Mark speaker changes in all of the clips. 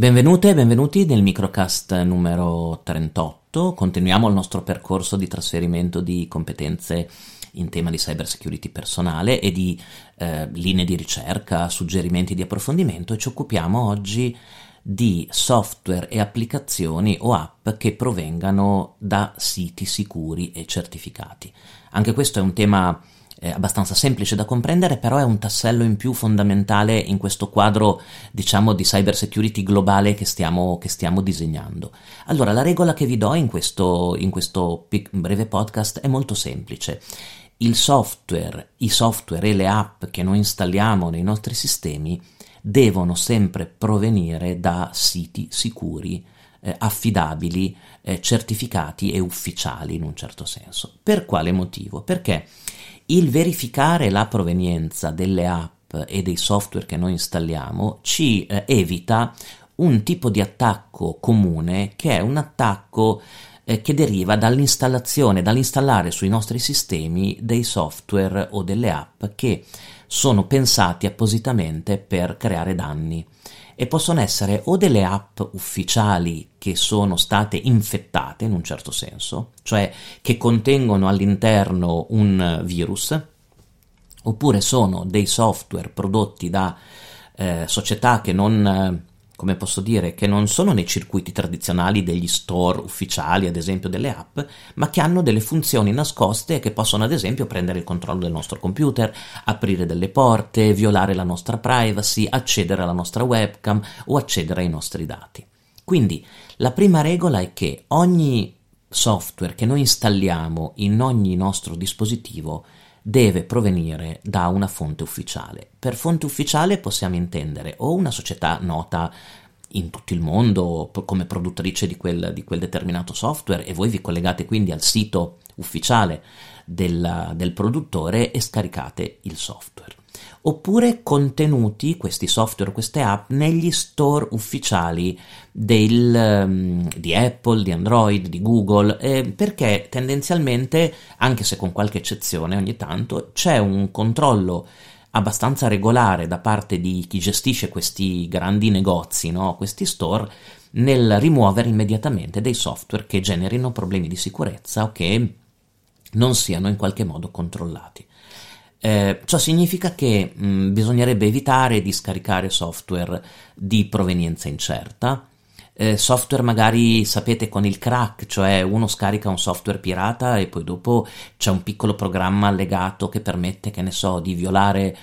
Speaker 1: Benvenute e benvenuti nel microcast numero 38. Continuiamo il nostro percorso di trasferimento di competenze in tema di cyber security personale e di eh, linee di ricerca, suggerimenti di approfondimento e ci occupiamo oggi di software e applicazioni o app che provengano da siti sicuri e certificati. Anche questo è un tema eh, abbastanza semplice da comprendere, però è un tassello in più fondamentale in questo quadro, diciamo, di cyber security globale che stiamo, che stiamo disegnando. Allora, la regola che vi do in questo, in questo breve podcast è molto semplice. Il software, i software e le app che noi installiamo nei nostri sistemi devono sempre provenire da siti sicuri, eh, affidabili, eh, certificati e ufficiali in un certo senso. Per quale motivo? Perché il verificare la provenienza delle app e dei software che noi installiamo ci eh, evita un tipo di attacco comune che è un attacco eh, che deriva dall'installazione, dall'installare sui nostri sistemi dei software o delle app che sono pensati appositamente per creare danni. E possono essere o delle app ufficiali che sono state infettate in un certo senso, cioè che contengono all'interno un virus, oppure sono dei software prodotti da eh, società che non come posso dire, che non sono nei circuiti tradizionali degli store ufficiali, ad esempio delle app, ma che hanno delle funzioni nascoste che possono, ad esempio, prendere il controllo del nostro computer, aprire delle porte, violare la nostra privacy, accedere alla nostra webcam o accedere ai nostri dati. Quindi la prima regola è che ogni software che noi installiamo in ogni nostro dispositivo deve provenire da una fonte ufficiale. Per fonte ufficiale possiamo intendere o una società nota in tutto il mondo come produttrice di quel, di quel determinato software e voi vi collegate quindi al sito ufficiale del, del produttore e scaricate il software oppure contenuti, questi software, queste app, negli store ufficiali del, um, di Apple, di Android, di Google, eh, perché tendenzialmente, anche se con qualche eccezione ogni tanto, c'è un controllo abbastanza regolare da parte di chi gestisce questi grandi negozi, no? questi store, nel rimuovere immediatamente dei software che generino problemi di sicurezza o che non siano in qualche modo controllati. Eh, ciò significa che mh, mm, bisognerebbe evitare di scaricare software di provenienza incerta, eh, software magari sapete con il crack, cioè uno scarica un software pirata e poi dopo c'è un piccolo programma allegato che permette, che ne so, di violare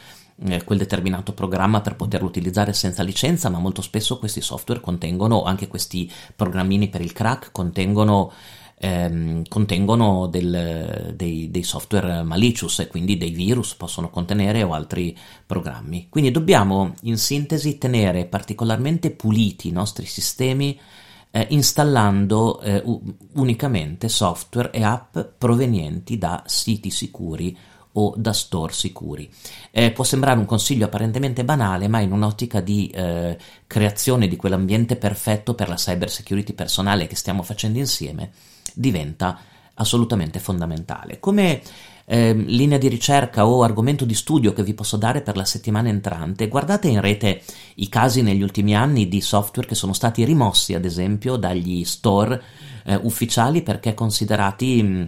Speaker 1: eh, quel determinato programma per poterlo utilizzare senza licenza, ma molto spesso questi software contengono, anche questi programmini per il crack contengono ehm, contengono del, dei, dei, software malicious e quindi dei virus possono contenere o altri programmi. Quindi dobbiamo in sintesi tenere particolarmente puliti i nostri sistemi eh, installando eh, unicamente software e app provenienti da siti sicuri o da store sicuri. Eh, può sembrare un consiglio apparentemente banale, ma in un'ottica di eh, creazione di quell'ambiente perfetto per la cyber security personale che stiamo facendo insieme, diventa assolutamente fondamentale. Come eh, linea di ricerca o argomento di studio che vi posso dare per la settimana entrante, guardate in rete i casi negli ultimi anni di software che sono stati rimossi, ad esempio, dagli store eh, ufficiali perché considerati mh, mm,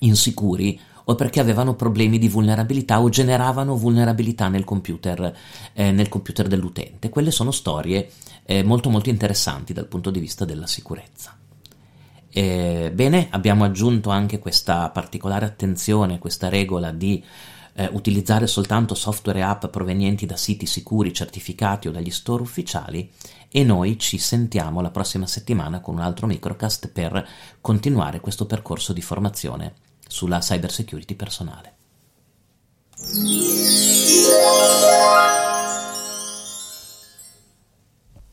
Speaker 1: insicuri o perché avevano problemi di vulnerabilità o generavano vulnerabilità nel computer, eh, nel computer dell'utente. Quelle sono storie eh, molto molto interessanti dal punto di vista della sicurezza. Eh, bene, abbiamo aggiunto anche questa particolare attenzione, questa regola di eh, utilizzare soltanto software e app provenienti da siti sicuri, certificati o dagli store ufficiali e noi ci sentiamo la prossima settimana con un altro microcast per continuare questo percorso di formazione sulla cyber security personale.